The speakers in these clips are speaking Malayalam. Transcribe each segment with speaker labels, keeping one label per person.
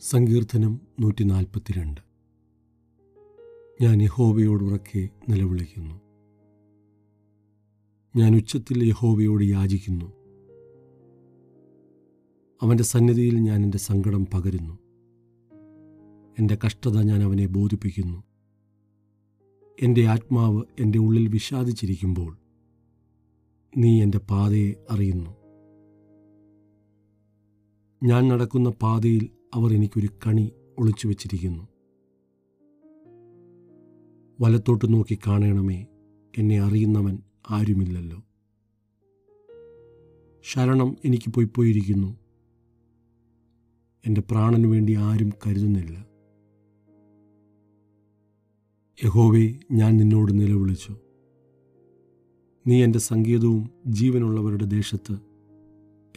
Speaker 1: സങ്കീർത്തനം നൂറ്റി നാൽപ്പത്തിരണ്ട് ഞാൻ യഹോവയോട് ഉറക്കെ നിലവിളിക്കുന്നു. ഞാൻ ഉച്ചത്തിൽ യഹോവയോട് യാചിക്കുന്നു. അവന്റെ സന്നിധിയിൽ ഞാൻ എന്റെ സങ്കടം പകരുന്നു. എന്റെ കഷ്ടത ഞാൻ അവനെ ബോധിപ്പിക്കുന്നു. എന്റെ ആത്മാവ് എന്റെ ഉള്ളിൽ വിഷാദിച്ചിരിക്കുമ്പോൾ നീ എന്റെ പാതയെ അറിയുന്നു. ഞാൻ നടക്കുന്ന പാതയിൽ അവർ എനിക്കൊരു കണി ഒളിച്ചു വച്ചിരിക്കുന്നു. വലത്തോട്ട് നോക്കി കാണണമേ എന്നെ അറിയുന്നവൻ ആരുമില്ലല്ലോ. ശരണം എനിക്ക് പോയി പോയിരിക്കുന്നു. എന്റെ പ്രാണനു വേണ്ടി ആരും കരുതുന്നില്ല. യഹോവെ ഞാൻ നിന്നോട് നിലവിളിച്ചു. നീ എന്റെ സംഗീതവും ജീവനുള്ളവരുടെ ദേശത്ത്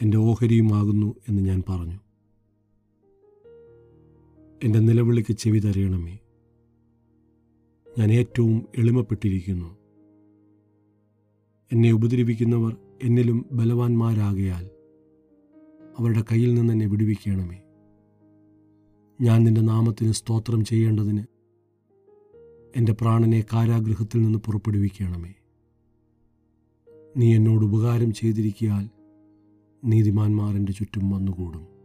Speaker 1: എന്റെ ഓഹരിയുമാകുന്നു എന്ന് ഞാൻ പറഞ്ഞു. എന്റെ നിലവിളിക്ക് ചെവി തരയണമേ. ഞാൻ ഏറ്റവും എളിമപ്പെട്ടിരിക്കുന്നു. എന്നെ ഉപദ്രവിക്കുന്നവർ എന്നിലും ബലവാന്മാരാകയാൽ അവരുടെ കയ്യിൽ നിന്ന് എന്നെ വിടുവിക്കണമേ. ഞാൻ നിന്റെ നാമത്തിന് സ്തോത്രം ചെയ്യേണ്ടതിന് എന്റെ പ്രാണനെ കാരാഗ്രഹത്തിൽ നിന്ന് പുറപ്പെടുവിക്കണമേ. നീ എന്നോട് ഉപകാരം ചെയ്തിരിക്കിയാൽ നീതിമാന്മാർ എന്റെ ചുറ്റും വന്നുകൂടും.